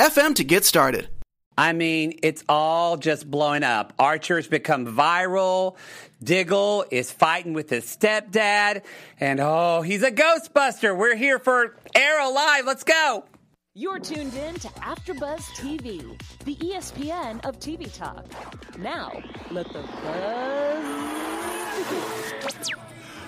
anchor.fm to get started. I mean, it's all just blowing up. Archer's become viral. Diggle is fighting with his stepdad. And oh, he's a Ghostbuster. We're here for Arrow Live. Let's go. You're tuned in to AfterBuzz TV, the ESPN of TV talk. Now, let the buzz begin.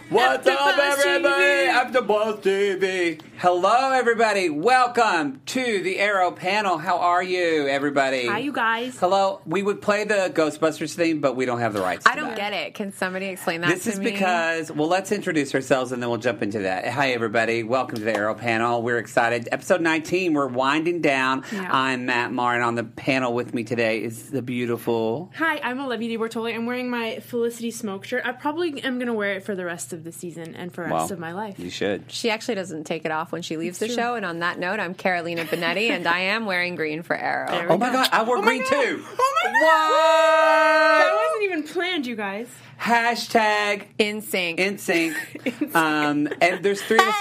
What's up, AfterBuzz everybody? TV. After Buzz TV. Hello, everybody. Welcome to the Arrow panel. How are you, everybody? Hi, you guys. Hello. We would play the Ghostbusters theme, but we don't have the rights. I to don't that. get it. Can somebody explain that This to is me? because, well, let's introduce ourselves and then we'll jump into that. Hi, everybody. Welcome to the Arrow panel. We're excited. Episode 19, we're winding down. Yeah. I'm Matt Marr, and on the panel with me today is the beautiful. Hi, I'm Olivia Di Bortoli. I'm wearing my Felicity Smoak shirt. I probably am going to wear it for the rest of the season and for the rest Well, of my life. You should. she actually doesn't take it off when she leaves the true. show. And on that note, I'm Carolina Benetti, and I am wearing green for Arrow. Oh my go. God, I wore Oh green God. too. Oh my What? That wasn't even planned, you guys. Hashtag In sync. in sync. um, and there's three of us.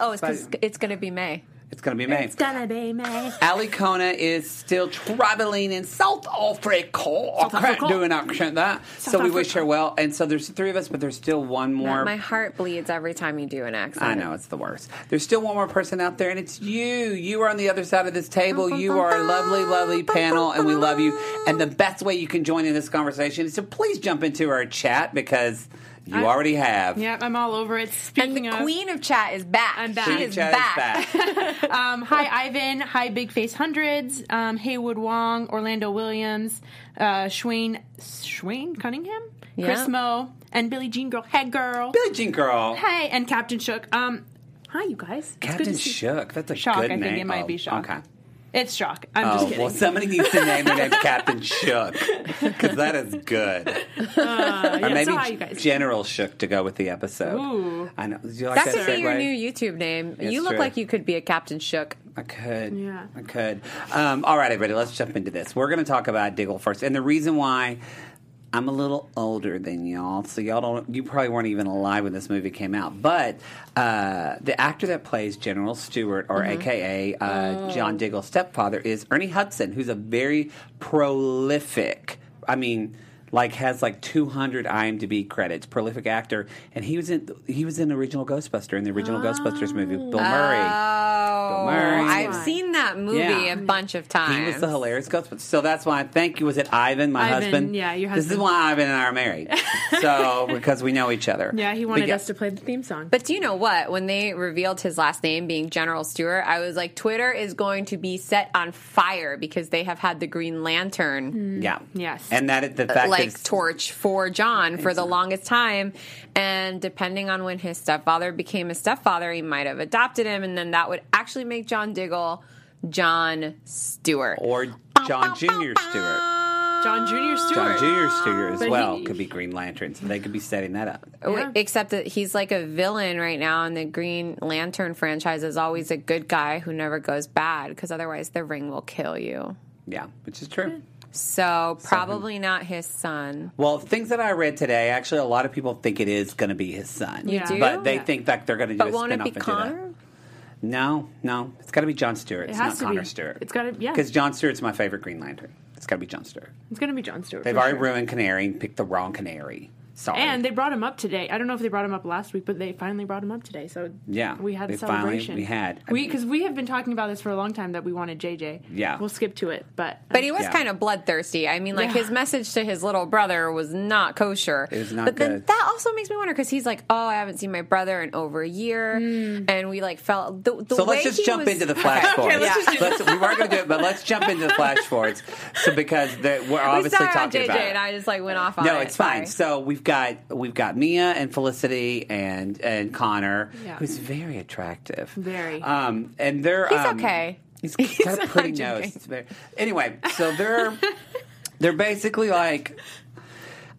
Oh, it's because it's going to be May. It's going to be May. It's gonna be May. Ali Kona is still traveling in South Africa. I can't Africa. do an accent that. so we wish her well. And so there's three of us, but there's still one more. My heart bleeds every time you do an accent. I know it's the worst. There's still one more person out there, and it's you. You are on the other side of this table. You are a lovely, lovely panel, and we love you. And the best way you can join in this conversation is to please jump into our chat because you I- already have. Yep, I'm all over it. And the of, queen of chat is back. I'm back. She Queen is Chat back. is back. um, hi Ivan, hi Big Face Hundreds, um, Haywood Wong, Orlando Williams, uh, Schwayne, Schwayne Cunningham, Chris Yeah. Moe, and Billie Jean Girl. Hey girl. Billie Jean Girl. Hi, and Captain Shook. Um, hi, you guys. It's good Captain to see- Shook. That's a Shock. good I name. think it might Oh, be Shock. Okay. It's Shock. I'm Oh, just kidding. well, somebody needs to name their name Captain Shook because that is good. Uh, yeah, or maybe so hi, you guys. General Shook to go with the episode. Ooh. I know. Did you like That that could be your segue? new YouTube name. It's you look true. like you could be a Captain Shook. I could. Yeah. I could. Um, all right, everybody, let's jump into this. We're going to talk about Diggle first. And the reason why I'm a little older than y'all, so y'all don't, you probably weren't even alive when this movie came out. But uh, the actor that plays General Stewart, or AKA uh, John Diggle's stepfather, is Ernie Hudson, who's a very prolific, I mean, like has like 200 IMDb credits, prolific actor, and he was in he was in the original Ghostbuster in the original Ghostbusters movie, Bill oh. Murray. Oh, Murray. I've seen that movie Yeah. a bunch of times. He was the hilarious Ghostbuster. So that's why I thank you. Was it Ivan, my Ivan, husband? yeah, your husband. This is why Ivan and I are married. so because we know each other. Yeah, he wanted yeah, us to play the theme song. But do you know what? When they revealed his last name being General Stewart, I was like, Twitter is going to be set on fire because they have had the Green Lantern Yeah. Yes. And that the fact like is, torch for John for the longest time. And depending on when his stepfather became a stepfather, he might have adopted him, and then that would actually make John Diggle John Stewart. or John Junior Stewart. John Jr. Stewart. John Junior Stewart as But well he- could be Green Lanterns. And they could be setting that up. Oh, yeah. Except that he's like a villain right now, and the Green Lantern franchise is always a good guy who never goes bad because otherwise the ring will kill you. Yeah, which is true. So probably not his son. Well, things that I read today, actually, a lot of people think it is going to be his son. You do? But they Yeah. think that they're going to do But a won't it spin-off be Connor? No, no, it's got to be John Stewart. It's has not to Connor be. Stewart. It's gotta- yeah. Because John Stewart's my favorite Green Lantern. It's got to be John Stewart. It's going to be John Stewart. They've already sure. ruined Canary and picked the wrong Canary. Sorry. And they brought him up today. I don't know if they brought him up last week, but they finally brought him up today. So Yeah, we had they a finally- celebration. we had. we because we have been talking about this for a long time that we wanted JJ. Yeah. we'll skip to it, but But he was Yeah. kind of bloodthirsty. I mean, like Yeah. his message to his little brother was not kosher. It was not but then that also makes me wonder because he's like, "Oh, I haven't seen my brother in over a year," hmm. and we like felt the, the so way let's just he jump was- into the flash forwards. let's just do Let's- we weren't going to do it, but let's jump into the flash forwards. So because the, we're We obviously started on talking JJ, about and it. I just like went off on No, it. it's fine. Sorry. So we've got we've got Mia and Felicity and and Connor, Yeah. who's very attractive. Very. Um, and they're He's um, okay. He's got a pretty I'm nose. joking. It's very- Anyway, so they're they're basically like.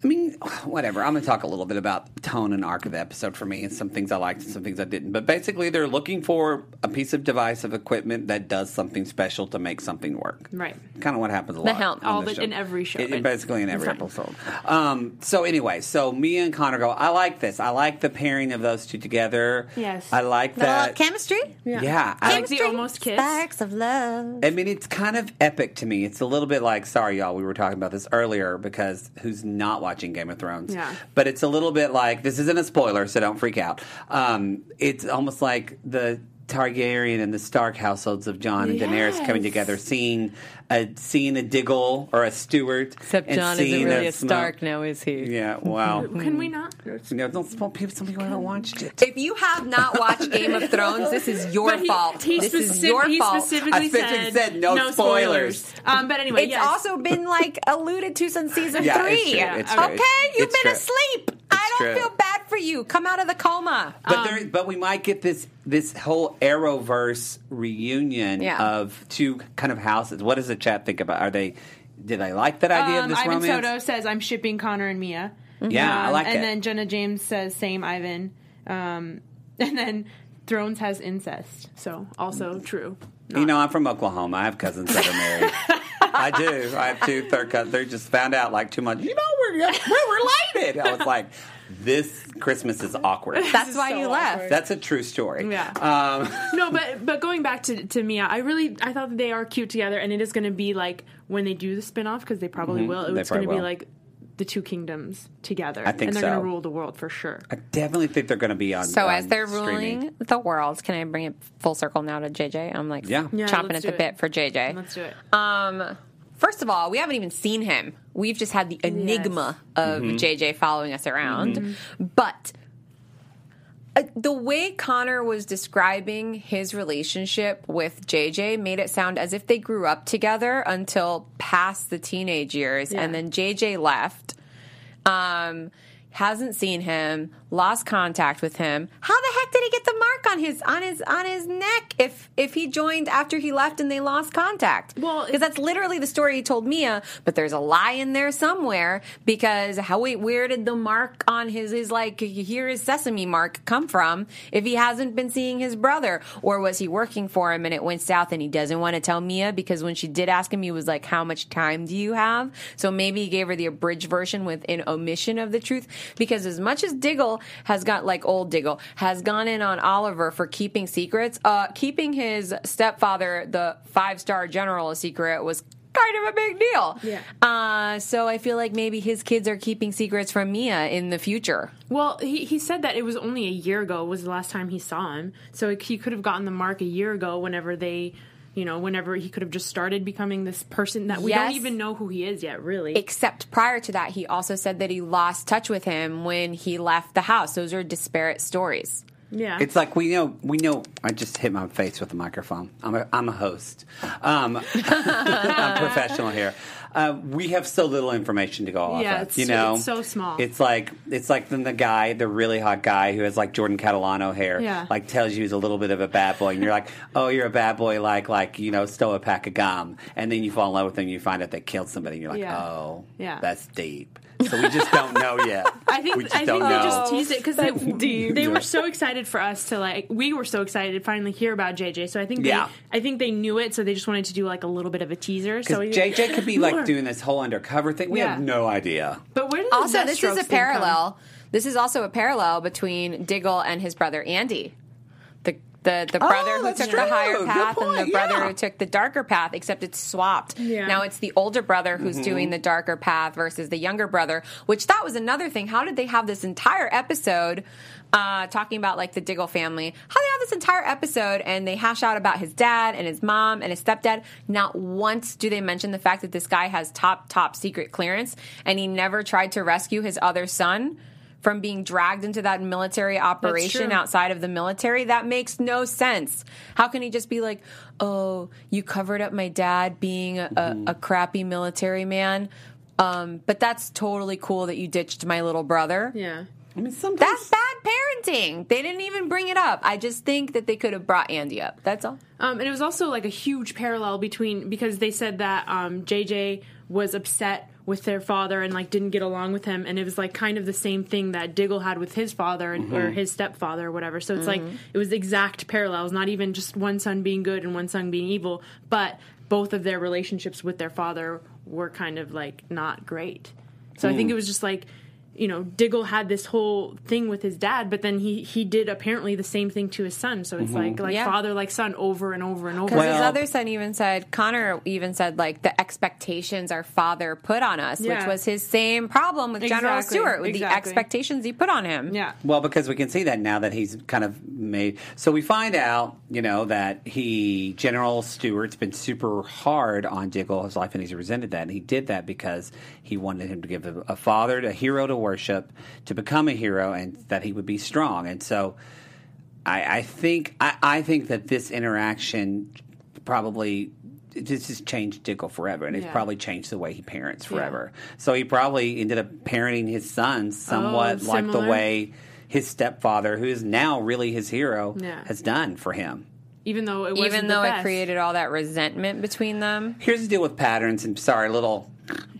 I mean, whatever. I'm going to talk a little bit about tone and arc of the episode for me, and some things I liked and some things I didn't. But basically, they're looking for a piece of device of equipment that does something special to make something work. Right. Kind of what happens a The lot. helm. All this the- in every show. It- it basically in every episode. Um, so anyway, so Mia and Connor go. I like this. I like the pairing of those two together. Yes. I like Little that. chemistry. yeah, I I, like the almost kiss. Sparks of love. I mean, it's kind of epic to me. It's a little bit like, sorry, y'all, we were talking about this earlier because who's not watching Game of Thrones? Yeah. But it's a little bit like, this isn't a spoiler, so don't freak out. Um, it's almost like the Targaryen and the Stark households of John and Daenerys Yes. coming together, seeing a seeing a Diggle or a Stewart, Except and John isn't seeing really a Snow- Stark now, is he? Yeah, wow. Can we not? you know, don't spoil people. Some people haven't watched it. If you have not watched Game of Thrones, this is your But he, fault. He, this is specific- your he fault. specifically I specifically said, said no spoilers. Um, but anyway, It's yes. also been like alluded to since season Yeah, three. it's true. It's true. okay, you've It's been true. asleep. I don't true. feel bad for you. Come out of the coma. But there, but we might get this this whole Arrowverse reunion Yeah. of two kind of houses. What does the chat think about? Are they? Did they like that idea of Um, this Ivan romance? Soto says, "I'm shipping Connor and Mia." Yeah, I Um, like and it. then Jenna James says, "Same, Ivan." Um, and then Thrones has incest, so also true. You know, I'm from Oklahoma. I have cousins that are married. I do. I have two third cousins. They just found out like two months. You know, we're we're related. I was like, this Christmas is awkward. That's is why so you left. awkward. That's a true story. Yeah. Um, no, but but going back to to Mia, I really I thought that they are cute together, and it is going to be like when they do the spinoff because they probably will. Mm-hmm. They It's going to be like the two kingdoms together. I think and they're so. going to rule the world for sure. I definitely think they're going to be on. So on as they're streaming. ruling the world, can I bring it full circle now to JJ? I'm like Yeah. Yeah, chomping at do the it. bit for JJ. Let's do it. Um, first of all, we haven't even seen him. We've just had the enigma of Mm-hmm. JJ following us around. But uh, the way Connor was describing his relationship with JJ made it sound as if they grew up together until past the teenage years, Yeah. and then JJ left. Um, hasn't seen him, lost contact with him. How the heck did he get the mark on his on his on his neck if if he joined after he left and they lost contact? Well, because that's literally the story he told Mia. But there's a lie in there somewhere because how wait where did the mark on his his like here is sesame mark come from if he hasn't been seeing his brother or was he working for him and it went south and he doesn't want to tell Mia because when she did ask him he was like how much time do you have so maybe he gave her the abridged version with an omission of the truth because as much as Diggle has got like old Diggle has gone in on Oliver for keeping secrets uh keeping his stepfather the five star general a secret was kind of a big deal. Yeah. Uh, so I feel like maybe his kids are keeping secrets from Mia in the future. Well, he, he said that it was only a year ago was the last time he saw him. So he could have gotten the mark a year ago whenever they, you know, whenever he could have just started becoming this person that we don't even know who he is yet, really. Except prior to that, he also said that he lost touch with him when he left the house. Those are disparate stories. Yeah. It's like we know. We know. I just hit my face with the microphone. I'm a, I'm a host. Um, I'm professional here. Uh, we have so little information to go off Yeah, of. it's- You know, it's so small. It's like it's like then the guy, the really hot guy who has like Jordan Catalano hair, Yeah. like tells you he's a little bit of a bad boy, and you're like, oh, you're a bad boy, like like you know, stole a pack of gum, and then you fall in love with him, and you find out they killed somebody, and you're like, Yeah. oh, Yeah. that's deep. So we just don't know yet. I think we just I don't think know. they just teased it because they, deep. they were so excited for us to like. We were so excited to finally hear about JJ. So I think they, Yeah. I think they knew it. So they just wanted to do like a little bit of a teaser. So we- JJ could be like More. doing this whole undercover thing. We Yeah. have no idea. But where did Also, this is a thing come? parallel. This is also a parallel between Diggle and his brother Andy. The the, the brother who took true. the higher path and the brother yeah. who took the darker path, except it's swapped. Yeah. Now it's the older brother Mm-hmm. who's doing the darker path versus the younger brother, which that was another thing. How did they have this entire episode uh, talking about like the Diggle family? How they have this entire episode and they hash out about his dad and his mom and his stepdad. Not once do they mention the fact that this guy has top, top secret clearance and he never tried to rescue his other son from being dragged into that military operation outside of the military. That makes no sense. How can he just be like, "Oh, you covered up my dad being a, a, a crappy military man"? Um, but that's totally cool that you ditched my little brother. Yeah. I mean, sometimes That's bad parenting. They didn't even bring it up. I just think that they could have brought Andy up. That's all. Um, and it was also like a huge parallel between because they said that um, JJ was upset with their father and like didn't get along with him, and it was like kind of the same thing that Diggle had with his father and, or mm-hmm. his stepfather or whatever. So it's like mm-hmm. it was exact parallels, not even just one son being good and one son being evil, but both of their relationships with their father were kind of like not great. So I think mm. it was just like you know, Diggle had this whole thing with his dad, but then he he did apparently the same thing to his son. So it's mm-hmm. like like Yeah. father like son over and over and over. Because his other son even said, Connor even said, like, the expectations our father put on us, which was his same problem with General Stewart, with the expectations he put on him. yeah. Well, because we can see that now that he's kind of made. So we find out, you know, that he General Stewart's been super hard on Diggle his life, and he's resented that. And he did that because he wanted him to give a, a father, a hero to worship, to become a hero, and that he would be strong. And so, I, I think I, I think that this interaction probably. This has changed Diggle forever, and it's Yeah. probably changed the way he parents forever. So he probably ended up parenting his sons somewhat oh, like the way his stepfather, who is now really his hero, Yeah. has done for him. Even though it wasn't Even the though it created all that resentment between them. Here's the deal with patterns, and sorry, a little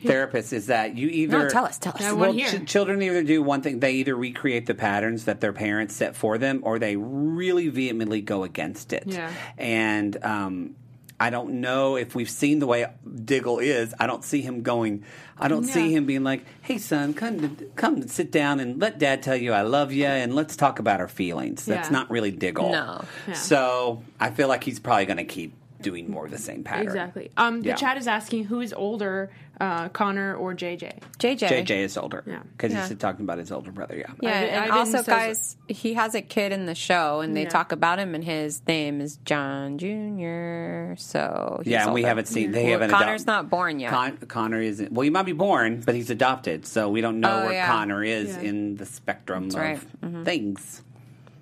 therapist, is that you either No, tell us, tell us. I Well, ch- children either do one thing; they either recreate the patterns that their parents set for them, or they really vehemently go against it. Yeah. And um, I don't know if we've seen the way Diggle is. I don't see him going. I don't see him being like, "Hey, son, come to, come sit down and let Dad tell you I love you, and let's talk about our feelings." That's Yeah. not really Diggle. No. Yeah. So I feel like he's probably going to keep doing more of the same pattern. Exactly. Um, the Yeah. chat is asking who is older, uh, Connor or JJ. JJ. JJ is older. Yeah. Because Yeah. he's talking about his older brother, yeah. Yeah, Ivan- and Ivan also, says- guys, he has a kid in the show, and they Yeah. talk about him, and his name is John Jr. So he's Yeah, and we older. haven't seen. They Well, haven't. Connor's adop- not born yet. Con- Connor isn't. Well, he might be born, but he's adopted, so we don't know Oh, where yeah. Connor is Yeah. in the spectrum of right. Mm-hmm. things.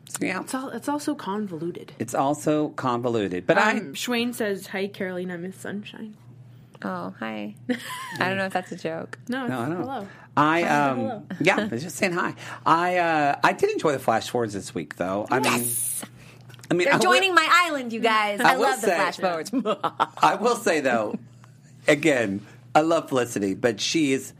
So, yeah, It's all. It's also convoluted. it's also convoluted. But I. Um, Schwain says, "Hi, Carolina, Miss Sunshine." Oh, hi. I don't know if that's a joke. No, I, no, I don't. hello. I um, hello. yeah, I was just saying hi. I uh, I did enjoy the flash forwards this week, though. I mean, I mean, They're will- joining my island, you guys. I, will love the flash forwards. I will say though, again, I love Felicity, but she is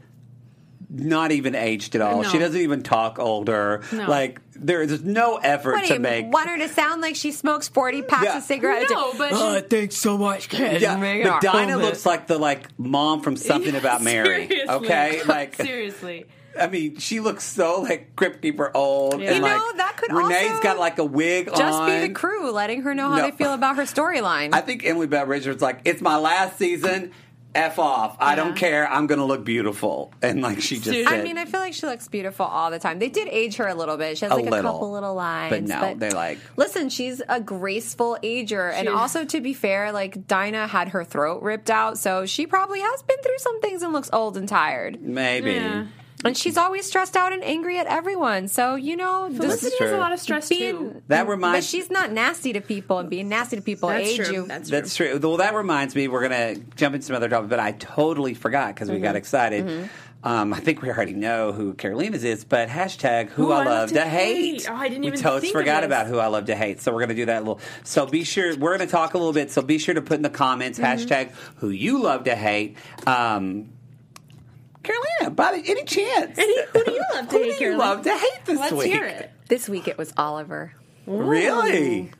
not even aged at all. No. She doesn't even talk older. No. Like there is no effort What do to you make. want her to sound like she smokes 40 packs Yeah. of cigarettes? No, but oh, she- thanks so much, kid. Yeah, Make but Dinah home. looks like the like mom from Something About Mary. Seriously. Okay, like seriously. I mean, she looks so like Crypt Keeper old. Yeah. And, You like, know, that could Renee's also got like a wig Just on. be the crew, letting her know how No. they feel about her storyline. I think Emily Bett Rickards like it's my last season. F off. I don't care. I'm gonna look beautiful. And like she just Seriously. said, I mean, I feel like she looks beautiful all the time. They did age her a little bit. She has A like a, little. couple little lines. But no, they, like- Listen, she's a graceful ager. And also, to be fair, like, Dinah had her throat ripped out. So she probably has been through some things and looks old and tired. maybe. Yeah. And she's always stressed out and angry at everyone. So, you know, this Felicity has a lot of stress being. too. That reminds, But she's not nasty to people, and being nasty to people That's age you. That's true. That's true. Well, that reminds me, we're going to jump into some other topics, but I totally forgot because we Mm-hmm. got excited. Um, I think we already know who Carolina's is, but hashtag who Who I love to hate. hate. Oh, I didn't we even totes think of forgot this. about who I love to hate, so we're going to do that a little. So be sure we're going to talk a little bit. So be sure to put in the comments Mm-hmm. hashtag who you love to hate. Um, Carolina, by the- any chance? Any- who do you love to Who hate, do you Carolina? love to hate this Let's week? hear it. This week it was Oliver. Really?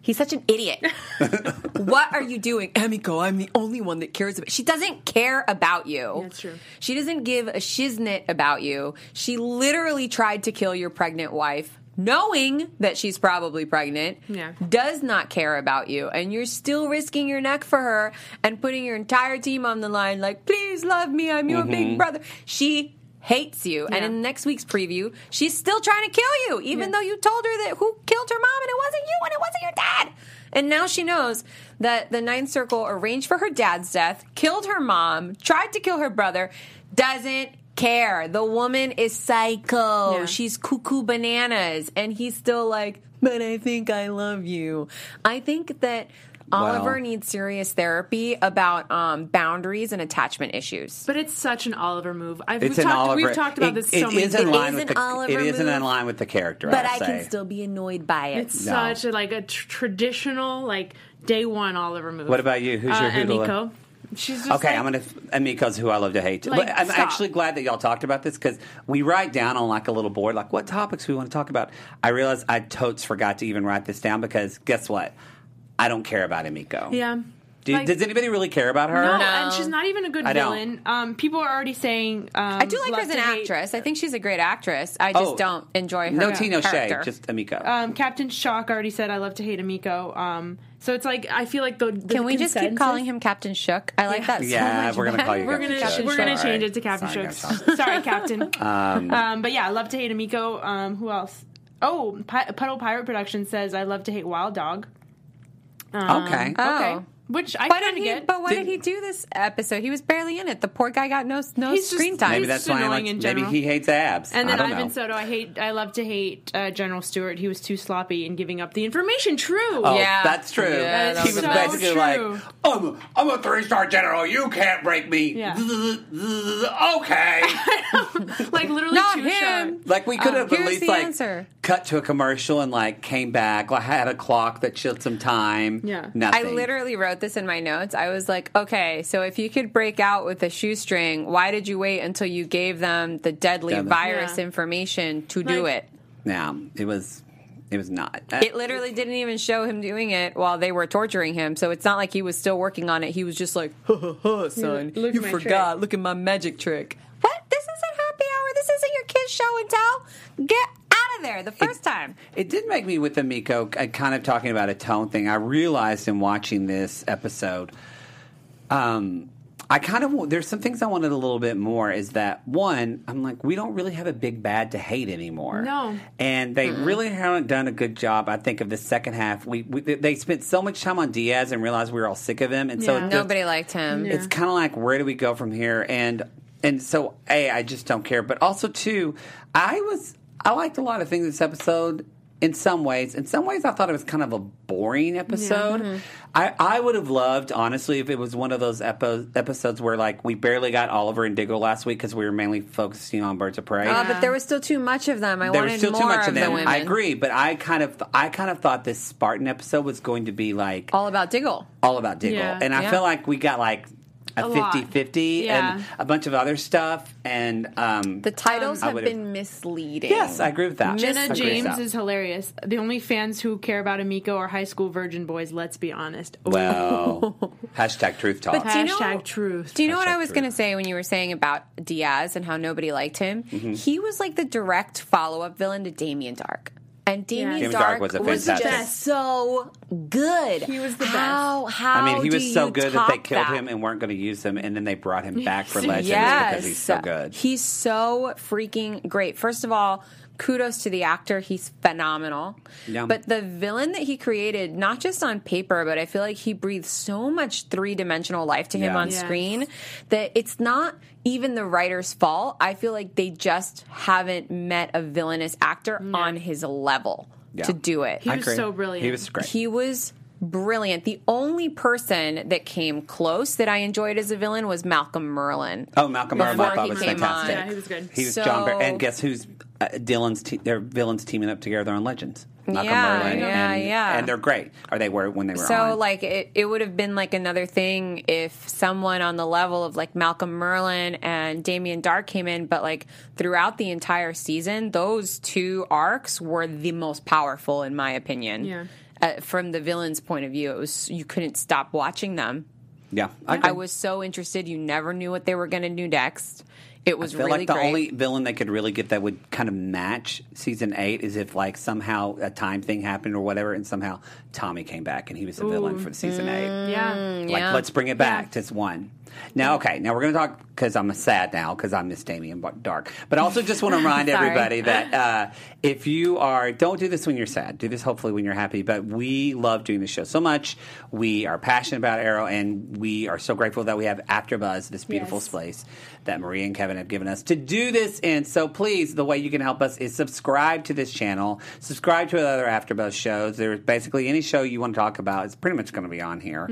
He's such an idiot. what are you doing? Emiko, I'm the only one that cares about She doesn't care about you. That's true. She doesn't give a shiznit about you. She literally tried to kill your pregnant wife, knowing that she's probably pregnant. Yeah. Does not care about you. And you're still risking your neck for her and putting your entire team on the line, like, please love me, I'm your big mm-hmm. brother. She hates you. And Yeah. in next week's preview, she's still trying to kill you, even Yeah. though you told her that who killed her mom and it wasn't you and it wasn't your dad. And now she knows that the Ninth Circle arranged for her dad's death, killed her mom, tried to kill her brother, doesn't care. The woman is psycho. Yeah. She's cuckoo bananas. And he's still like, but I think I love you. I think that Oliver Well- needs serious therapy about um, boundaries and attachment issues. But it's such an Oliver move. I've, It's we've, an talked, Oliver. we've talked about it, this it so many is in times. line is with an the. Oliver it isn't in line with the character. but I'll I say. can still be annoyed by it. It's No. such a, like a tr- traditional like day one Oliver move. What about you? Who's uh, your hoodoo? Emiko. She's just Okay, like, I'm gonna Emiko's who I love to hate. Like, but I'm stop. actually glad that y'all talked about this because we write down on like a little board like what topics we want to talk about. I realized I totes forgot to even write this down because guess what? I don't care about Emiko. Yeah. Do, Like- does anybody really care about her? No, No. and she's not even a good I don't. villain. Um, people are already saying. Um, I do like her as an to hate- actress. I think she's a great actress. I just Oh. don't enjoy her No tea, no shade, just Emiko. Um, Captain Shock already said I love to hate Emiko. Um, so it's like I feel like the, the Can we just keep calling him Captain Shook? I like that so Yeah, much. we're gonna call you We're Captain gonna Shook. we're gonna All change right. it to Captain Sorry, Shooks. guys. Sorry, Captain. Um, but yeah, I love to hate Emiko. Um, who else? Oh, Pi- Puddle Pirate Production says I love to hate Wild Dog. okay. Oh. Okay, which I Why kind did of he? get. But why did Did- he do this episode? He was barely in it. The poor guy got no no He's just- screen time. Maybe he's that's just why. I annoying like- in maybe he hates abs. and I then don't Ivan know. Soto, I hate. I love to hate uh, General Stewart. He was too sloppy in giving up the information. True. Oh, Yeah. that's true. Yeah, that he was was so basically true. like, I'm, I'm a three star general. You can't break me. Yeah. okay. like literally Not too him. short. like we could have at least like answer. cut to a commercial and like came back. Like had a clock that showed some time. Yeah. Nothing. I literally wrote this in my notes. I was like, okay, so if you could break out with a shoestring, why did you wait until you gave them the deadly Deadly. virus Yeah. information to do it? Yeah, it was. It was not. Uh, it literally didn't even show him doing it while they were torturing him. So it's not like he was still working on it. He was just like, ha ha ha, son, look you forgot. trick." Look at my magic trick. What? This isn't happy hour. This isn't your kids' show and tell. Get out of there the first time. It did make me with the Miko uh, kind of talking about a tone thing. I realized in watching this episode, um, I kind of there's some things I wanted a little bit more. Is that one? I'm like, we don't really have a big bad to hate anymore. No. and they really haven't done a good job. I think of the second half. We, we they spent so much time on Diaz and realized we were all sick of him, and so Yeah. it just- Nobody liked him. Yeah. it's kind of like where do we go from here and and so a i just don't care but also two i was i liked a lot of things this episode in some ways in some ways i thought it was kind of a boring episode I, I would have loved honestly if it was one of those epo- episodes where like we barely got oliver and diggle last week because we were mainly focusing on birds of prey Uh, but there was still too much of them. I there wanted was still more too much of of the them women. i agree but i kind of i kind of thought this spartan episode was going to be like All about Diggle. all about Diggle. Yeah. and I Yeah. feel like we got like a, A 50-50 Yeah. and a bunch of other stuff. And um, The titles I have been misleading. yes, I agree with that. I Jenna agree with James that. is hilarious. The only fans who care about Emiko are high school virgin boys. Let's be honest. well. hashtag truth talk. but do you know- Hashtag truth. Do you know what I was going to say when you were saying about Diaz and how nobody liked him? Mm-hmm. He was like the direct follow up villain to Damien Darhk. And Damien Damien Darhk, Darhk was a fantastic- just so good. He was the best. how, How I mean, he was so good that they killed that? him and weren't going to use him, and then they brought him back for Legends yes. because he's so good. He's so freaking great. First of all, kudos to the actor. He's phenomenal. Yeah. But the villain that he created, not just on paper, but I feel like he breathes so much three dimensional life to him Yeah. on Yes. screen that it's not even the writer's fault. I feel like they just haven't met a villainous actor on his level Yeah. to do it. He I was agree. so brilliant. He was great. He was brilliant. The only person that came close that I enjoyed as a villain was Malcolm Merlyn. Oh, Malcolm Merlyn, I thought he was came fantastic. on. Yeah, he was good. He was So- John Barry, and guess who's uh, Dylan's? Te- their villains teaming up together on Legends. Malcolm Yeah, Merlyn, yeah, and, yeah. and they're great. Or they were when they were on. So on. like it, it would have been like another thing if someone on the level of like Malcolm Merlyn and Damien Darhk came in, but like throughout the entire season, those two arcs were the most powerful in my opinion. Yeah. Uh, from the villain's point of view, it was you couldn't stop watching them. yeah, I. I was so interested. You never knew what they were going to do next. It was I feel really like the great. only villain they could really get that would kind of match season eight is if like somehow a time thing happened or whatever, and somehow Tommy came back and he was the villain for season eight. Yeah. Mm, Like, yeah. let's bring it back to one. Now, okay, now we're going to talk because I'm sad now because I miss Damien Darhk. But I also just want to remind everybody that uh, if you are, don't do this when you're sad. Do this hopefully when you're happy. But we love doing this show so much. We are passionate about Arrow, and we are so grateful that we have AfterBuzz, this beautiful Yes. place that Maria and Kevin have given us to do this in. So please, the way you can help us is subscribe to this channel, subscribe to other AfterBuzz shows. There's basically any show you want to talk about. It's pretty much going to be on here.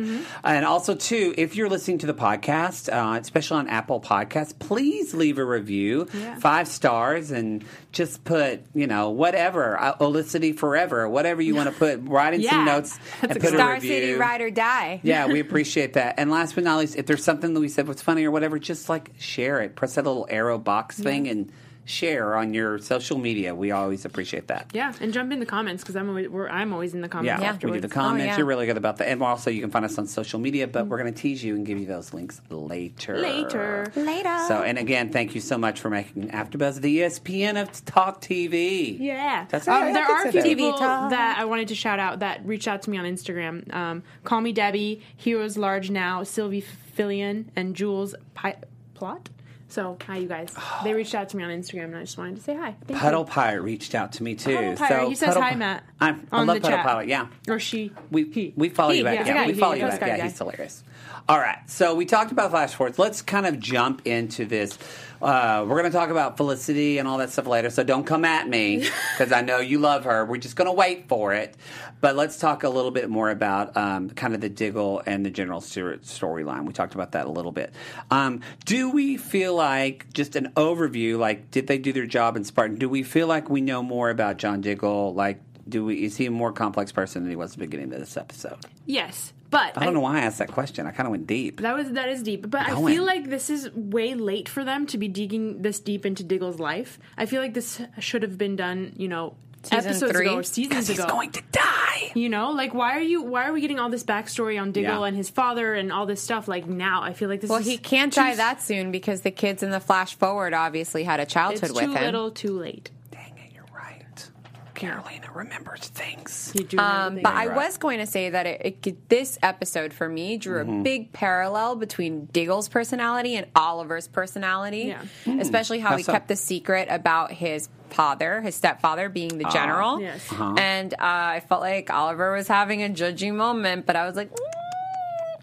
And also, too, if you're listening to the podcast, uh, especially on Apple Podcasts, please leave a review, Yeah. five stars, and just put you know whatever uh, Olicity forever, whatever you want to put. Write in some Yeah. notes and That's put a Star review. City Ride or Die. Yeah, we appreciate that. And last but not least, if there's something that we said was funny or whatever, just like share it. Press that little arrow box thing and share on your social media. We always appreciate that. Yeah, and jump in the comments because I'm always we're, I'm always in the comments. Yeah, we do the comments. Oh, yeah. You're really good about that. And also, you can find us on social media, but we're going to tease you and give you those links later. Later. Later. So, and again, thank you so much for making AfterBuzz the ESPN of Talk TV. Yeah, That's- um, there are a few that. people TV talk. that I wanted to shout out that reached out to me on Instagram. Um, Call me Debbie, Heroes Large Now, Sylvie Fillion, and Jules Pi- Plot. So hi, you guys. They reached out to me on Instagram, and I just wanted to say hi. Thank Puddle you. Pirate reached out to me too. Puddle Pirate. So He says Puddle hi, Pi- Matt, I'm, I on love the Puddle chat. Pirate. Yeah, or she. We He. we follow He, you back. yeah. Yeah, It's a guy. we He- follow you back. guy, Yeah, he's hilarious. All right, so we talked about flash forwards. Let's kind of jump into this. Uh, we're going to talk about Felicity and all that stuff later, so don't come at me because I know you love her. We're just going to wait for it. But let's talk a little bit more about um, kind of the Diggle and the General Stewart storyline. We talked about that a little bit. Um, do we feel like just an overview? Like, did they do their job in Spartan? Do we feel like we know more about John Diggle? Like, do we? Is he a more complex person than he was at the beginning of this episode? Yes, but I don't know why I asked that question. I kind of went deep. That was that is deep, but I feel like this is way late for them to be digging this deep into Diggle's life. I feel like this should have been done, you know, Season episodes three? ago, or seasons Because he's ago. going to die. You know, like why are you why are we getting all this backstory on Diggle Yeah. and his father and all this stuff like now? I feel like this is Well, is he can't too- die that soon because the kids in the flash forward obviously had a It's childhood with too him. Too little, too late. Dang it, you're right. Carolina remembers things. You do Um, remember but. I was going to say that it, it could- this episode for me drew Mm-hmm. a big parallel between Diggle's personality and Oliver's personality, Yeah. especially how, How he so? kept the secret about his father, his stepfather, being the Ah. general. Yes. Uh-huh. And uh, I felt like Oliver was having a judgy moment, but I was like. "Mm,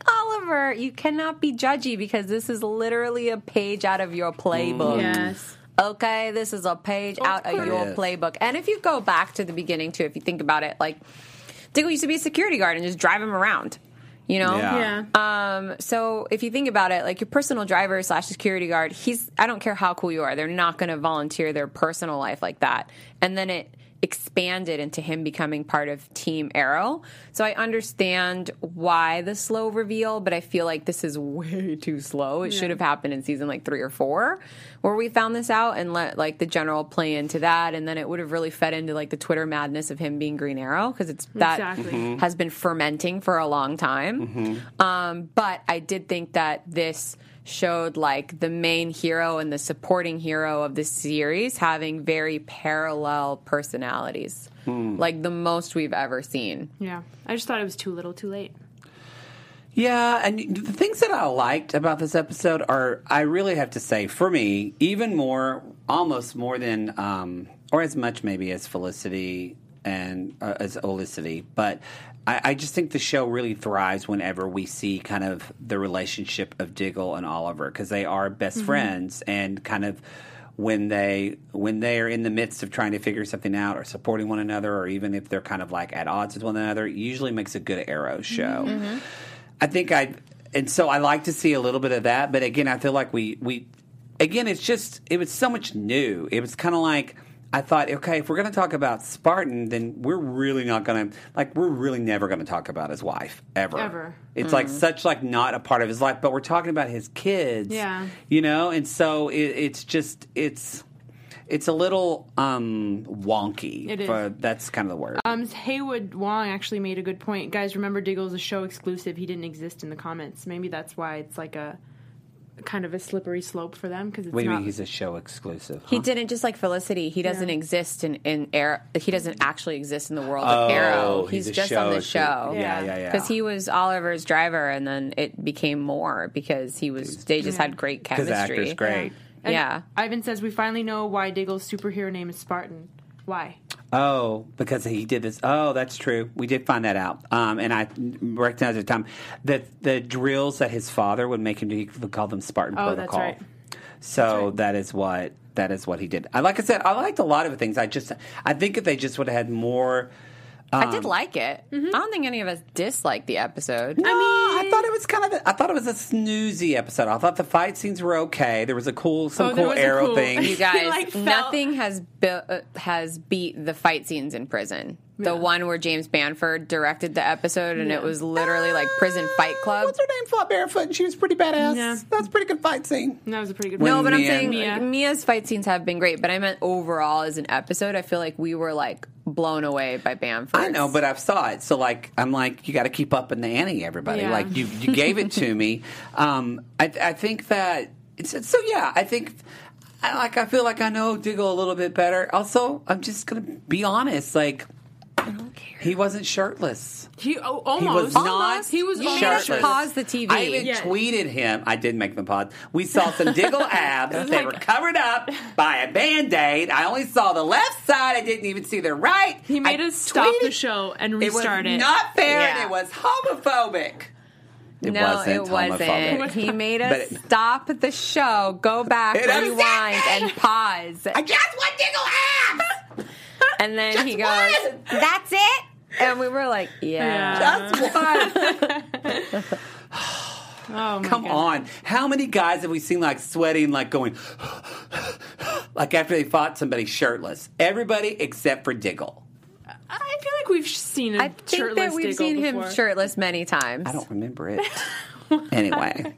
Oliver, you cannot be judgy because this is literally a page out of your playbook. yes. Okay, this is a page out of course. your It is. playbook. And if you go back to the beginning too, if you think about it, like Diggle used to be a security guard and just drive him around. You know? Yeah. Yeah. Um, so if you think about it, like your personal driver slash security guard, he's I don't care how cool you are, they're not gonna volunteer their personal life like that. And then it expanded into him becoming part of Team Arrow. So I understand why the slow reveal, but I feel like this is way too slow. It should have happened in season like three or four where we found this out and let like the general play into that and then it would have really fed into like the Twitter madness of him being Green Arrow because it's that Exactly. Mm-hmm. Mhm. has been fermenting for a long time. Um, but I did think that this showed like the main hero and the supporting hero of the series having very parallel personalities, Hmm. like the most we've ever seen. Yeah. I just thought it was too little, too late. Yeah, and the things that I liked about this episode are, I really have to say, for me, even more, almost more than, um, or as much maybe as Felicity and uh, as Olicity, but I, I just think the show really thrives whenever we see kind of the relationship of Diggle and Oliver because they are best mm-hmm. friends and kind of when they when they are in the midst of trying to figure something out or supporting one another or even if they're kind of like at odds with one another it usually makes a good arrow mm-hmm. show mm-hmm. I think I, and so I like to see a little bit of that. But again, I feel like we we, again, it's just it was so much new. It was kind of like I thought, okay, if we're going to talk about Spartan, then we're really not going to like we're really never going to talk about his wife ever. Ever. It's like such like not a part of his life, but we're talking about his kids. Yeah. you know, and so it, it's just it's. It's a little um, wonky. It is. For, that's kind of the word. Um, Haywood Wong actually made a good point. Guys, remember Diggle's a show exclusive. He didn't exist in the comments. Maybe that's why it's like a kind of a slippery slope for them because it's what do you not. mean he's a show exclusive? He didn't just like Felicity. He doesn't Yeah. exist in in Arrow. He doesn't actually exist in the world Oh, of Arrow. he's He's, a just on the show. Yeah, Yeah. yeah, yeah. Because he was Oliver's driver, and then it became more because he was. They just had great because chemistry. actor's great. And Yeah. Ivan says we finally know why Diggle's superhero name is Spartan. Why? Oh, because he did this. Oh, that's true. We did find that out. Um, and I recognized at the time that the drills that his father would make him do, he would call them Spartan Oh, that's Protocol. right. So that is what that is what he did. I like I said, I liked a lot of the things. I just I think if they just would have had more. I did like it. I don't think any of us disliked the episode. No, I mean, I thought it was kind of. A, I thought it was a snoozy episode. I thought the fight scenes were okay. There was a cool, some Oh, cool arrow cool- thing. You guys, like, nothing has built, uh, has beat the fight scenes in prison. The one where James Bamford directed the episode, and it was literally like prison fight club. What's her name? Fought barefoot, and she was pretty badass. Yeah. That's a pretty good fight scene. That was a pretty good. When No, but I'm Mia- saying Mia. like, Mia's fight scenes have been great, but I meant overall as an episode, I feel like we were like blown away by Bamford. I know, but I've saw it, so like I'm like, you got to keep up in the ante, everybody. Yeah. Like you, you gave it to me. Um, I, I think that it's so. Yeah, I think. I like. I feel like I know Diggle a little bit better. Also, I'm just gonna be honest. Like, he wasn't shirtless. He oh, He almost. was not. He was You almost made shirtless. pause the TV. I even Yeah. tweeted him. I did make them pause. We saw some Diggle abs. they were covered up by a band aid. I only saw the left side. I didn't even see the right. He made I us stop the show and It was restart it. not fair and Yeah. it was homophobic. It no, wasn't it wasn't. homophobic. He made But us it- stop the show, go back, rewind, and pause. I just want Diggle abs. And then he goes, one. "That's it." And we were like, "Yeah." Just one. Oh my Come God. on. How many guys have we seen like sweating, like going, like after they fought somebody shirtless? Everybody except for Diggle. I feel like we've seen a I think shirtless that we've Diggle seen before. him shirtless many times. I don't remember it. anyway,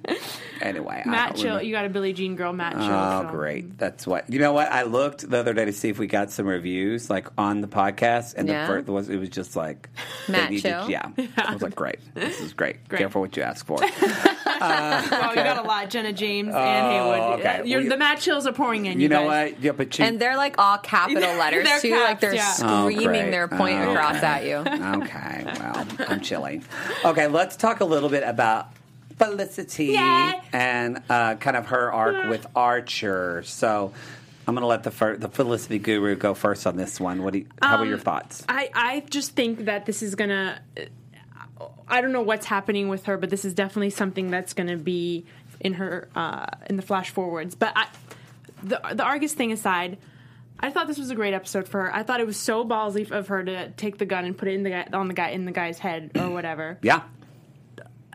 anyway, I Matt don't Chill, you got a Billie Jean girl, Matt Chill. Oh, so- great! That's what you know. What I looked the other day to see if we got some reviews, like on the podcast, and Yeah. the first was it was just like Matt needed- Chill? Yeah, I was like, great. This is great. Great. Careful what you ask for. Oh, you got a lot, Jenna James and Haywood. Oh, okay. Uh, you're- Well, the Matt Chills are pouring in. You You, know guys. what? Yeah, but you, And they're like all capital letters They're too, caps, like they're yeah. Oh, screaming great. their point Oh, across okay. at you. Okay, well, I'm chilling. Okay, let's talk a little bit about Felicity Yay. and uh, kind of her arc with Archer. So I'm going to let the fir- the Felicity guru go first on this one. What do you, how are your thoughts? I, I just think that this is gonna. I don't know what's happening with her, but this is definitely something that's gonna be in her uh, in the flash forwards. But I, the the Argus thing aside, I thought this was a great episode for her. I thought it was so ballsy of her to take the gun and put it in the guy on the guy in the guy's head or whatever. yeah.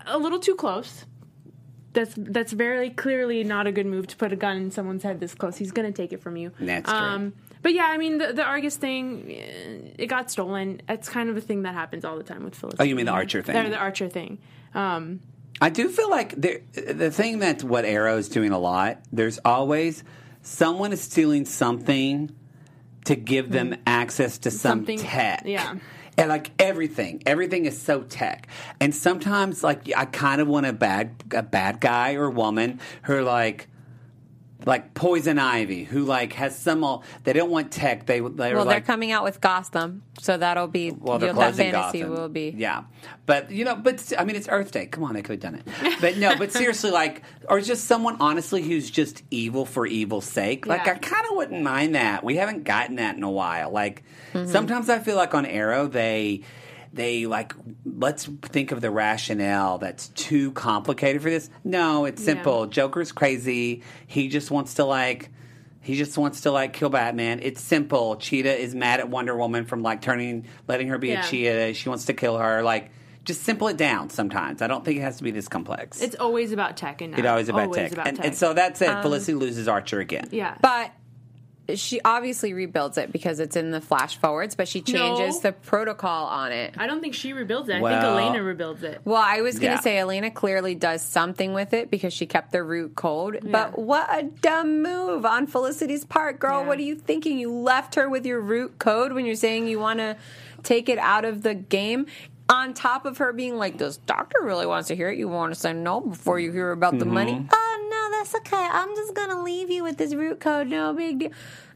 A little too close. That's that's very clearly not a good move to put a gun in someone's head this close. He's gonna take it from you. That's true. Um, but yeah, I mean the, the Argus thing, eh, it got stolen. It's kind of a thing that happens all the time with Phyllis. Oh, you mean the Archer thing? They're the Archer thing. Um, I do feel like there, the thing that's what Arrow's doing a lot. There's always someone is stealing something to give them access to some Something- tech. yeah. And like everything, everything is so tech. And sometimes, like, I kind of want a bad, a bad guy or woman who like, like Poison Ivy, who like has some. all- They don't want tech. They they're Well, like, they're coming out with Gotham, so that'll be well, that fantasy Gotham. will be. Yeah, but you know, but I mean, it's Earth Day. Come on, they could have done it. But no, but seriously, like, or just someone honestly who's just evil for evil's sake. Like, Yeah. I kind of wouldn't mind that. We haven't gotten that in a while. Like, Mm-hmm. sometimes I feel like on Arrow they. They like let's think of the rationale that's too complicated for this. No, it's simple. Joker's crazy. He just wants to like he just wants to like kill Batman. It's simple. Cheetah is mad at Wonder Woman from like turning, letting her be Yeah. a cheetah. She wants to kill her. Like, just simple it down. Sometimes I don't think it has to be this complex. it's always about tech and it's always about tech. About and, tech. and so that's it. Um, Felicity loses Archer again. yeah, But she obviously rebuilds it because it's in the flash forwards, but she changes No. the protocol on it. I don't think she rebuilds it. I Well- think Alena rebuilds it. Well, I was going to Yeah. say Alena clearly does something with it because she kept the root code. But what a dumb move on Felicity's part, girl. Yeah. What are you thinking? You left her with your root code when you're saying you want to take it out of the game. On top of her being like, this doctor really wants to hear it. You want to say no before you hear about the money. Oh, no, that's okay. I'm just going to leave you with this root code. No big deal.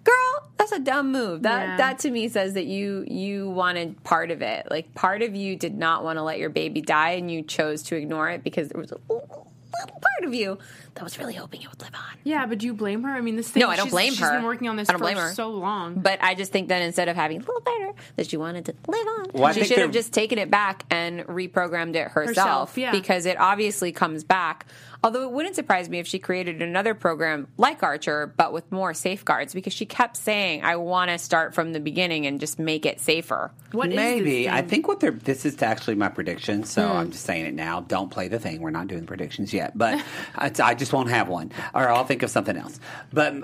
Girl, that's a dumb move. That Yeah. that to me says that you you wanted part of it. Like part of you did not want to let your baby die, and you chose to ignore it because there was a little part of you that was really hoping it would live on. Yeah, but do you blame her? I mean, this thing. No, I don't she's- blame she's her. been working on this I don't for blame her. so long. But I just think that instead of having a little better, that she wanted to live on, Well, she should have just taken it back and reprogrammed it herself. Herself, yeah. Because it obviously comes back Although it wouldn't surprise me if she created another program like Archer, but with more safeguards, because she kept saying, "I want to start from the beginning and just make it safer." What is Maybe. this I think what they're. This is actually my prediction, so Hmm. I'm just saying it now. Don't play the thing. We're not doing predictions yet, but I, I just won't have one, or I'll think of something else. But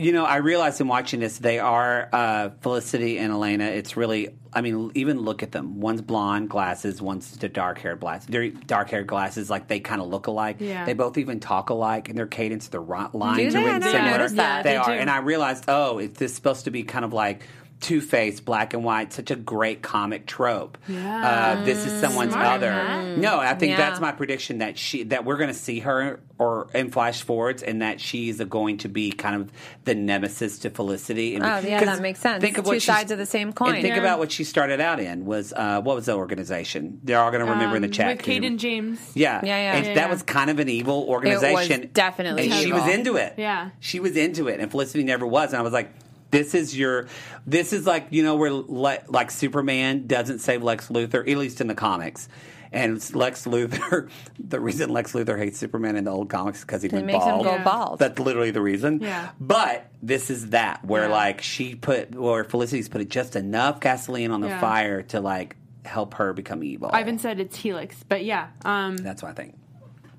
you know, I realized in watching this, they are uh, Felicity and Alena. It's really. I mean, even look at them. One's blonde, glasses. One's the dark haired glasses. They're dark haired glasses, like they kind of look alike. Yeah. They both even talk alike, and their cadence, their lines Do are they? I written similar. noticed that. They They are, do. and I realized, oh, is this supposed to be kind of like Two Face, black and white, such a great comic trope. Yeah. Uh, this is someone's Smart, other. Matt. No, I think Yeah. that's my prediction that she that we're going to see her or in flash forwards, and that she's going to be kind of the nemesis to Felicity. And, Oh, yeah, 'cause that makes sense. Think of Two what she's- sides of the same coin. And think Yeah. about what she started out in was uh, what was the organization? They're all going to remember in the Um, chat. with Can you- Kate and James. yeah, Yeah, yeah. And Yeah, that yeah. was kind of an evil organization. definitely and she was into it. Yeah. she was into it, and Felicity never was. And I was like, "This is your, this is like you know where le- like Superman doesn't save Lex Luthor, at least in the comics." And it's Lex Luthor, the reason Lex Luthor hates Superman in the old comics is because he went makes him bald. go bald. That's literally the reason. Yeah. But this is that where Yeah. like she put, or Felicity's put just enough gasoline on the Yeah. fire to like help her become evil. Ivan said it's Helix, but yeah, um, That's what I think.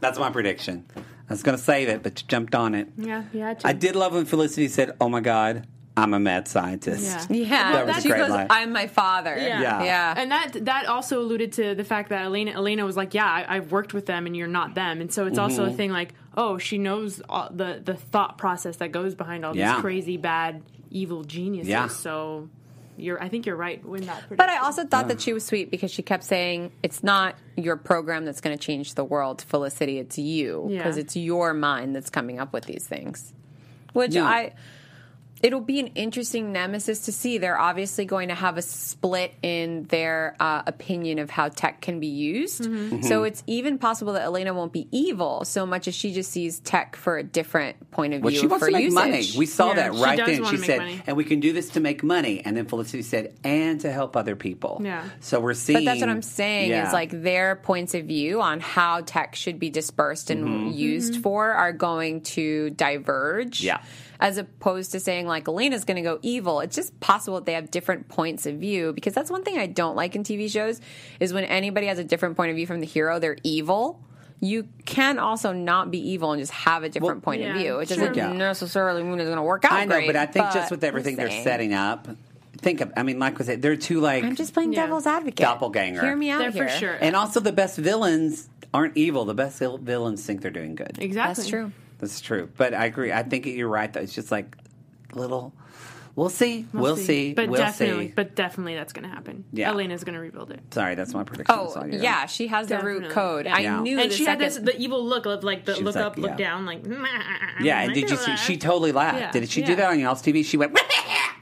That's my prediction. I was going to save it, but you jumped on it. yeah, yeah. I did love when Felicity said, "Oh my God, I'm a mad scientist." Yeah. Yeah, That was a great goes, line. "I'm my father." Yeah. Yeah. yeah. And that that also alluded to the fact that Alena Alena was like, "Yeah, I, I've worked with them, and you're not them." And so it's also Mm-hmm. a thing like, "Oh, she knows all the the thought process that goes behind all Yeah. these crazy, bad, evil geniuses." Yeah. So you're, I think you're right in that. But I also thought that she was sweet because she kept saying, "It's not your program that's going to change the world, Felicity. It's you Yeah. because it's your mind that's coming up with these things." Which Yeah. I, it'll be an interesting nemesis to see. They're obviously going to have a split in their uh, opinion of how tech can be used. Mm-hmm. So it's even possible that Alena won't be evil so much as she just sees tech for a different point of view. Well, view she wants for to make usage. money. We saw Yeah, that right does then. She said, money. "And we can do this to make money." And then Felicity said, "And to help other people." Yeah. So we're seeing. But that's what I'm saying Yeah. is like their points of view on how tech should be dispersed and Mm-hmm. used for are going to diverge. Yeah. As opposed to saying like Alena's going to go evil. It's just possible that they have different points of view because that's one thing I don't like in TV shows is when anybody has a different point of view from the hero, they're evil. You can also not be evil and just have a different Well, point of view. It sure. doesn't Yeah. necessarily mean it's going to work out. I know, great, but I think just with everything they're setting up, think of. I mean, like I said, they're two like, I'm just playing Yeah. devil's advocate. Doppelganger. Hear me out They're here. for sure. and also the best villains aren't evil. The best villains think they're doing good. exactly That's true. That's true. But I agree. I think you're right. Though it's just like little. We'll see. We'll, see. But we'll definitely, see. but definitely, that's going to happen. Yeah. Alena's going to rebuild it. Sorry, that's my prediction. Oh So, yeah, she has the root code. Yeah. I Yeah. knew. And the she had second- this the evil look of like the She was look like, up, look yeah. down, like Yeah, and did you see? She totally laughed. Yeah, Did she do yeah. that on y'all's TV? She went.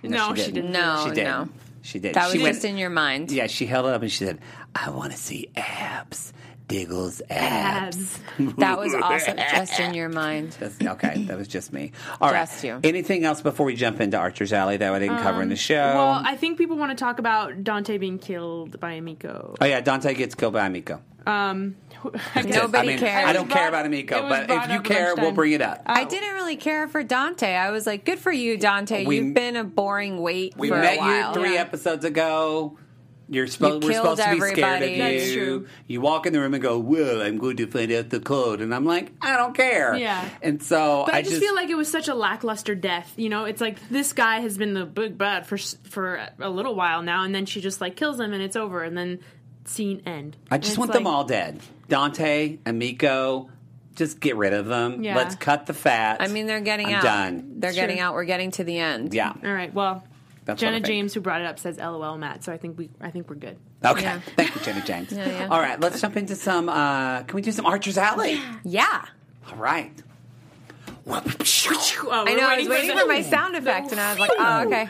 No, she didn't. No, She did. no. She did. That was she just in your mind. Yeah, she held it up and she said, "I want to see abs, Diggle's abs." abs. That was awesome. just in your mind. That's, okay, that was just me. All right. Just you. Anything else before we jump into Archer's Alley that I didn't cover in the show? Um, Well, I think people want to talk about Dante being killed by Emiko. oh yeah, Dante gets killed by Emiko. Um, I guess- Nobody I mean, cares. I don't It care about Emiko, but if you up care, we'll bring it up. I didn't really care for Dante. I was like, good for you, Dante. We- You've been a boring wait we for met a while. you three Yeah. episodes ago. You're supposed You we're killed supposed to be scared of everybody. you. That's true. You walk in the room and go, "Well, I'm going to find out the code," and I'm like, "I don't care." Yeah. And so But I, just, feel like it was such a lackluster death. You know, it's like this guy has been the big bad for for a little while now, and then she just like kills him, and it's over, and then scene end. I just it's want them all dead. Dante, Emiko, just get rid of them. Yeah. Let's cut the fat. I mean, they're getting I'm out. done. They're Sure. getting out. We're getting to the end. Yeah. All right. Well, That's Jenna. James, who brought it up, says "LOL, Matt." So I think we, I think we're good. Okay. Yeah. Thank you, Jenna James. Yeah, yeah. All right, let's jump into some. Uh, can we do some Archer's Alley? Yeah. All right. Oh, I know. I was waiting for my sound effect, and I was like, oh, okay.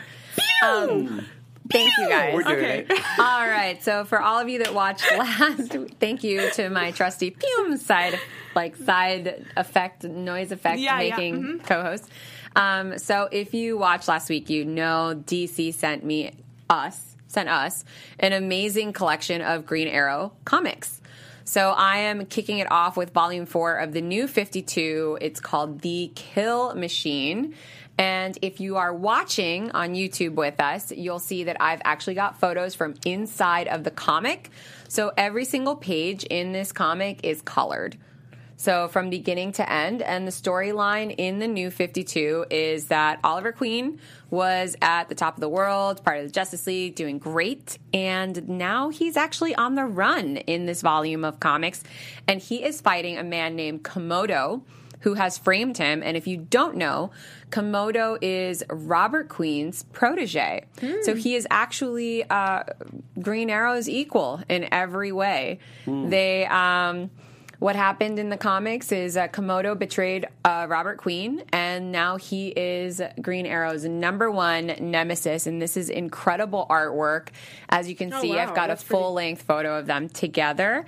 Um, thank you guys. We're doing Okay. it. All right. So for all of you that watched last, thank you to my trusty Pum side, like side effect, noise effect Yeah, yeah, making mhm. co-host. Um, so if you watched last week, you know DC sent me us sent us an amazing collection of Green Arrow comics. So I am kicking it off with volume four of the new 52. It's called The Kill Machine. And if you are watching on YouTube with us, you'll see that I've actually got photos from inside of the comic. So every single page in this comic is colored. So from beginning to end, and the storyline in the new 52 is that Oliver Queen was at the top of the world, part of the Justice League, doing great, and now he's actually on the run in this volume of comics, and he is fighting a man named Komodo who has framed him. And if you don't know, Komodo is Robert Queen's protege. So he is actually uh, Green Arrow's equal in every way. They. Um, what happened in the comics is uh, Komodo betrayed uh, Robert Queen, and now he is Green Arrow's number one nemesis. And this is incredible artwork. As you can Oh, see, wow, I've got a that's pretty- full length photo of them together.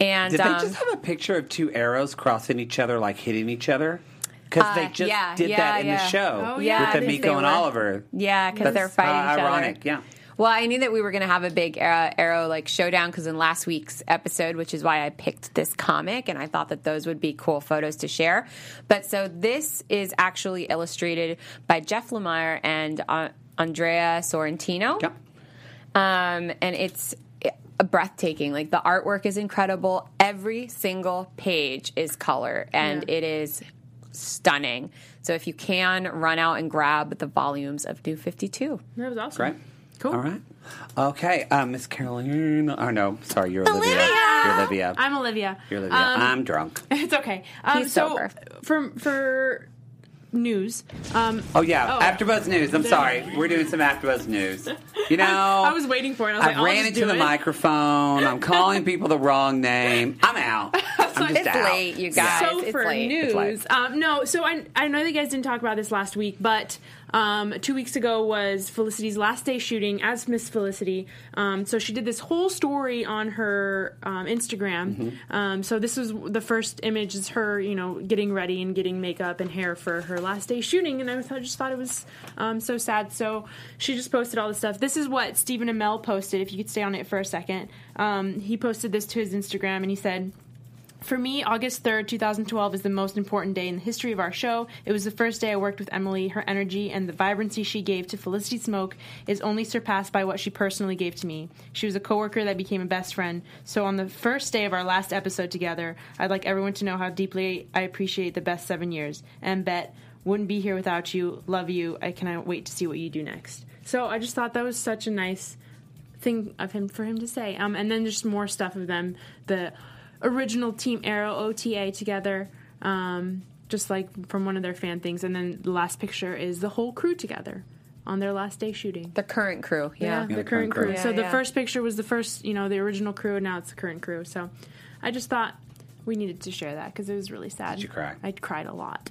And Did they um, just have a picture of two arrows crossing each other, like hitting each other? Because they Uh, just yeah, did yeah, that in the show Oh, yeah, with they- Emiko they and. Oliver. Yeah, because they're fighting uh, each other. ironic, yeah. Well, I knew that we were going to have a big arrow like showdown because in last week's episode, which is why I picked this comic, and I thought that those would be cool photos to share. But so this is actually illustrated by Jeff Lemire and uh, Andrea Sorrentino. Yep. Um, and it's breathtaking. Like the artwork is incredible. Every single page is color, and Yeah. it is stunning. So if you can, run out and grab the volumes of New Fifty Two. That was awesome. Right. Cool. All right. Okay, uh, Miss Caroline. Oh no, sorry, you're Olivia. You're Olivia. I'm Olivia. You're Olivia. Um, I'm drunk. It's okay. Um, He's so sober. for for news. Um, Oh yeah, Oh. AfterBuzz News. I'm sorry, we're doing some AfterBuzz News. You know, I was waiting for it. I was I like, ran into the it. microphone. I'm calling people the wrong name. I'm out. I'm just It's out. late, you guys. so it's for late. news, It's late. um, no. So I I know that you guys didn't talk about this last week, but um, two weeks ago was Felicity's last day shooting as Miss Felicity. Um, so she did this whole story on her um, Instagram. Mm-hmm. Um, so this was the first image is her, you know, getting ready and getting makeup and hair for her last day shooting, and I thought, just thought it was um, so sad. So she just posted all this stuff. This is what Stephen Amell posted. If you could stay on it for a second, um, he posted this to his Instagram, and he said. For me, August 3rd, 2012 is the most important day in the history of our show. It was the first day I worked with Emily. Her energy and the vibrancy she gave to Felicity Smoak is only surpassed by what she personally gave to me. She was a coworker that became a best friend. So on the first day of our last episode together, I'd like everyone to know how deeply I appreciate the best seven years. And Bett, wouldn't be here without you. Love you. I cannot wait to see what you do next. So I just thought that was such a nice thing of him for him to say. Um, and then just more stuff of them, the original Team Arrow OTA together, um, just like from one of their fan things. And then the last picture is the whole crew together on their last day shooting. The current crew, yeah. the current crew. Yeah, so the yeah. first picture was the first, you know, the original crew, and now it's the current crew. So I just thought we needed to share that because it was really sad. Did you cry? I cried a lot.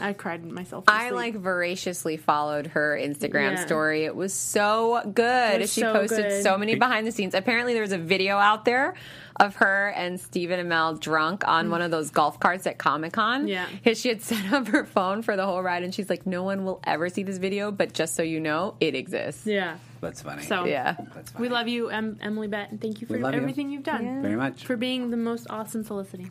I cried myself. to I like voraciously followed her Instagram Yeah. story. It was so good. Was she so posted good. so many behind the scenes. Apparently, there was a video out there of her and Stephen Amell drunk on one of those golf carts at Comic Con. Yeah. Because she had set up her phone for the whole ride, and she's like, "No one will ever see this video, but just so you know, it exists." Yeah. That's funny. So Yeah. That's funny. we love you, em- Emily Bett, and thank you for We you. everything you've done. very much. For being the most awesome Felicity.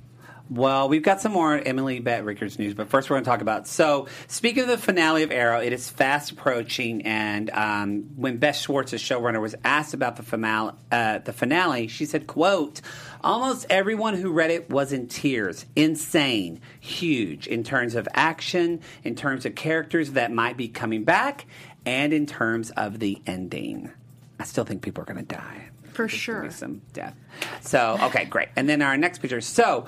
Well, we've got some more Emily Bett Rickards news, but first we're going to talk about. So, speaking of the finale of Arrow, it is fast approaching, and um, when Beth Schwartz, the showrunner, was asked about the finale, uh, the finale, she said, "quote Almost everyone who read it was in tears. Insane, huge in terms of action, in terms of characters that might be coming back, and in terms of the ending. I still think people are going to die." For There's be sure. some death. So okay, great. And then our next picture. So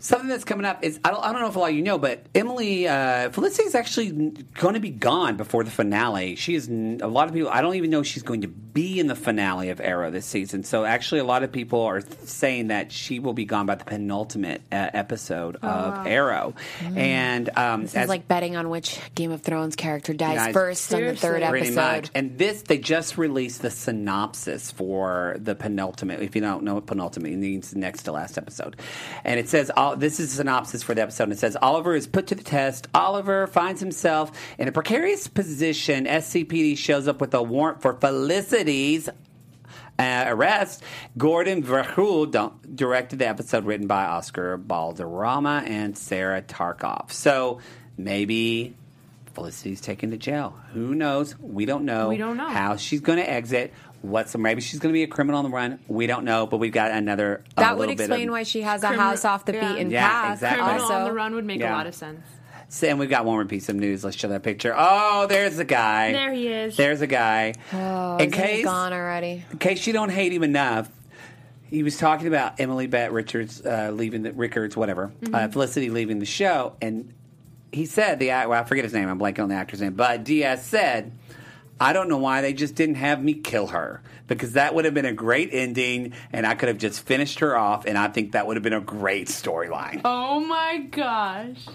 something that's coming up is I don't, I don't know if a lot of you know, but Emily uh, Felicity is actually going to be gone before the finale. She is a lot of people. I don't even know she's going to be in the finale of Arrow this season. So actually, a lot of people are saying that she will be gone by the penultimate uh, episode of Arrow. And um, This is like betting on which Game of Thrones character dies first on the third seriously. Episode. much. And this, they just released the synopsis for the penultimate. If you don't know what penultimate means, next to last episode. And it says, all, this is a synopsis for the episode. And it says, Oliver is put to the test. Oliver finds himself in a precarious position. SCPD shows up with a warrant for Felicity's uh, arrest. Gordon Verheul directed the episode written by Oscar Balderrama and Sarah Tarkoff. So maybe Felicity's taken to jail. Who knows? We don't know. We don't know. how she's going to exit. What's maybe she's going to be a criminal on the run. We don't know, but we've got another. a That would little bit explain of- why she has a Criminal- house off the yeah. beaten Yeah, path. exactly. Criminal Also, on the run would make Yeah. a lot of sense. And we've got one more piece of news. Let's show that picture. Oh, there's the guy. There he is. There's a guy. Oh, in isn't he case, gone already. in case you don't hate him enough, he was talking about Emily Bett Richards uh, leaving the Rickards, whatever, Mm-hmm. uh, Felicity leaving the show, and he said the well, I forget his name. I'm blanking on the actor's name, but Diaz said, "I don't know why they just didn't have me kill her." Because that would have been a great ending, and I could have just finished her off, and I think that would have been a great storyline. Oh my gosh.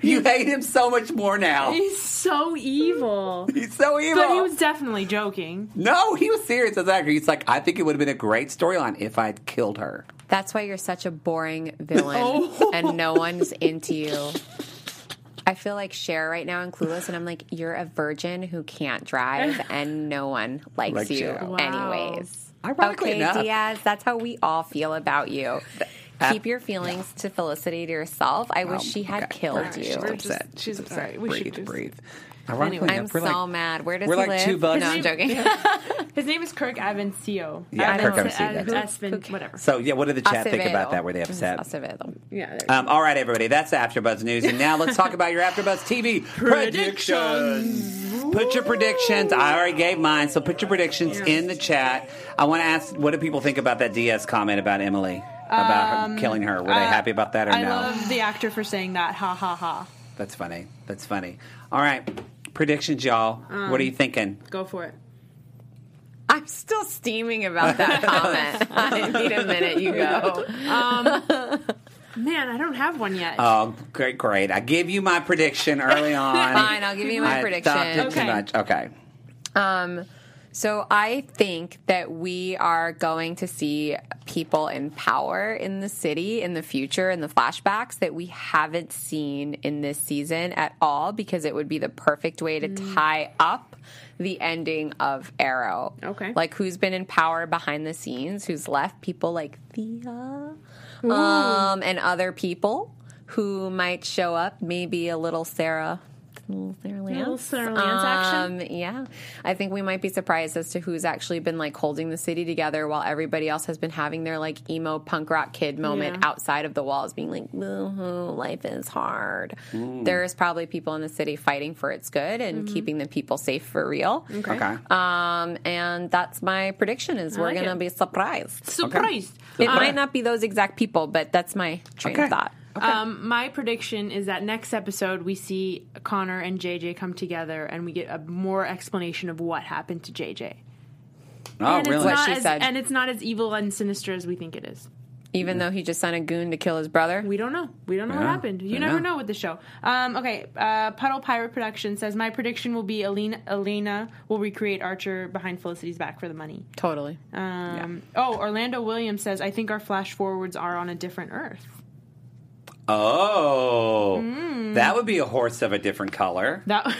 You hate him so much more now. He's so evil. He's so evil. But he was definitely joking. No, he was serious as an actor. He's like, I think it would have been a great storyline if I'd killed her. That's why you're such a boring villain Oh. and no one's into you. I feel like Cher right now in Clueless, and I'm like, you're a virgin who can't drive, and no one likes Likes you, you. Wow. anyways. Ironically okay, enough. Diaz, that's how we all feel about you. Keep your feelings to Felicity to yourself. I wish she had okay. killed Right, you. she's We're upset. just- she's upset. sorry, we breathe, should just- breathe. Anyway. I'm so like- mad. Where does we're he like live? two bucks. No, I'm joking. His name is Kirk Avancillo. Yeah, Kirk Evans- Avancillo. Aspen, whatever. So yeah, what did the chat think about that? Were they upset? Acevedo. Yeah, Um, all right, everybody, that's AfterBuzz News, and now let's talk about your AfterBuzz TV predictions. Put your predictions. I already gave mine, so put your predictions in the chat. I want to ask, what do people think about that DS comment about Emily about her, killing her? Were they happy about that or Um, I no? love the actor for saying that. Ha ha ha. That's funny. That's funny. All right, predictions, y'all. Um, what are you thinking? Go for it. I'm still steaming about that comment. I need a minute. You go. Man, I don't have one yet. Oh, great, great. I give you my prediction early on. Fine, I'll give you my I prediction. thought it too Okay. much. Okay. Um, so I think that we are going to see people in power in the city in the future in the flashbacks that we haven't seen in this season at all because it would be the perfect way to tie up the ending of Arrow. Okay. Like who's been in power behind the scenes, who's left people like Thea um, and other people who might show up, maybe a little Sarah. Little Sarah Lance. little Sarah Lance action? Um, yeah, I think we might be surprised as to who's actually been like holding the city together while everybody else has been having their like emo punk rock kid moment Yeah. outside of the walls, being like, "Boo-hoo, life is hard." There's probably people in the city fighting for its good and Mm-hmm. keeping the people safe for real. Okay. Um, and that's my prediction: is we're like gonna be surprised. Surprised. It might not be those exact people, but that's my train Okay. of thought. Um, my prediction is that next episode we see Connor and JJ come together and we get a more explanation of what happened to JJ. Oh, and really? It's What not she as, said. And it's not as evil and sinister as we think it is. Even though he just sent a goon to kill his brother. We don't know. We don't know what happened. You don't never know. know with the show. Um, okay, uh, Puddle Pirate Production says my prediction will be Alena, Alena will recreate Archer behind Felicity's back for the money. Totally. Um, Oh, Orlando Williams says I think our flash forwards are on a different Earth. Oh, Hmm. that would be a horse of a different color. That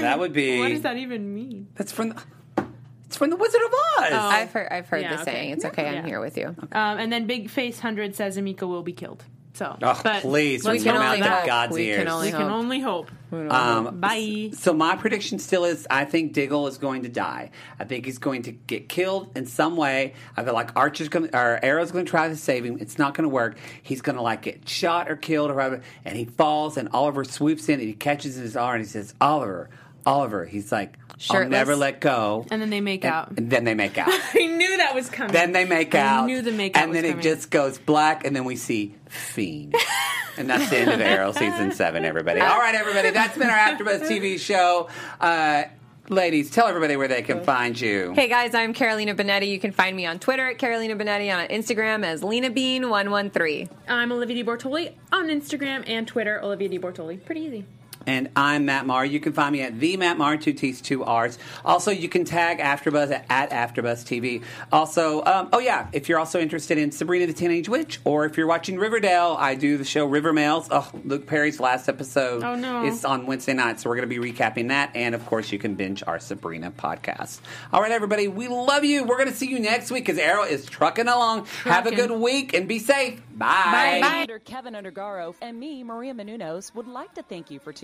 That would be. what does that even mean? That's from. The, it's from the Wizard of Oz. I've heard. I've heard Yeah, the okay. saying. It's okay. Yeah. I'm here with you. Um, and then Big Face Hundred says Emiko will be killed. So, Oh, but please, we can hope only that- hope. God's we ears. Can only We can hope. only hope. Um, Bye. So my prediction still is I think Diggle is going to die. I think he's going to get killed in some way. I feel like Archer's going or Arrow's going to try to save him. It's not going to work. He's going to like get shot or killed or whatever, and he falls and Oliver swoops in and he catches his arm and he says, "Oliver, Oliver." He's like, "I'll never let go." And then they make out. And then they make out. I knew that was coming. then they make I out. knew the make out And was then it coming. just goes black, and then we see Fiend. and that's the end of Arrow season seven, everybody. All right, everybody, that's been our AfterBuzz TV show. Uh, ladies, tell everybody where they can find you. Hey guys, I'm Carolina Benetti. You can find me on Twitter at Carolina Benetti, on Instagram as Lena Bean113. I'm Olivia DeBortoli on Instagram and Twitter. Olivia DeBortoli. Pretty easy. And I'm Matt Marr. You can find me at the Matt Marr, two T's, two R's. Also, you can tag AfterBuzz at, at AfterBuzz TV. Also, um, oh yeah, if you're also interested in Sabrina the Teenage Witch, or if you're watching Riverdale, I do the show River Mails. Oh, Luke Perry's last episode Oh, no. is on Wednesday night, so we're going to be recapping that. And of course, you can binge our Sabrina podcast. All right, everybody, we love you. We're going to see you next week because Arrow is trucking along. Have a good week and be safe. Bye. Senator Kevin Undergaro and me, Maria Menounos, would like to thank you for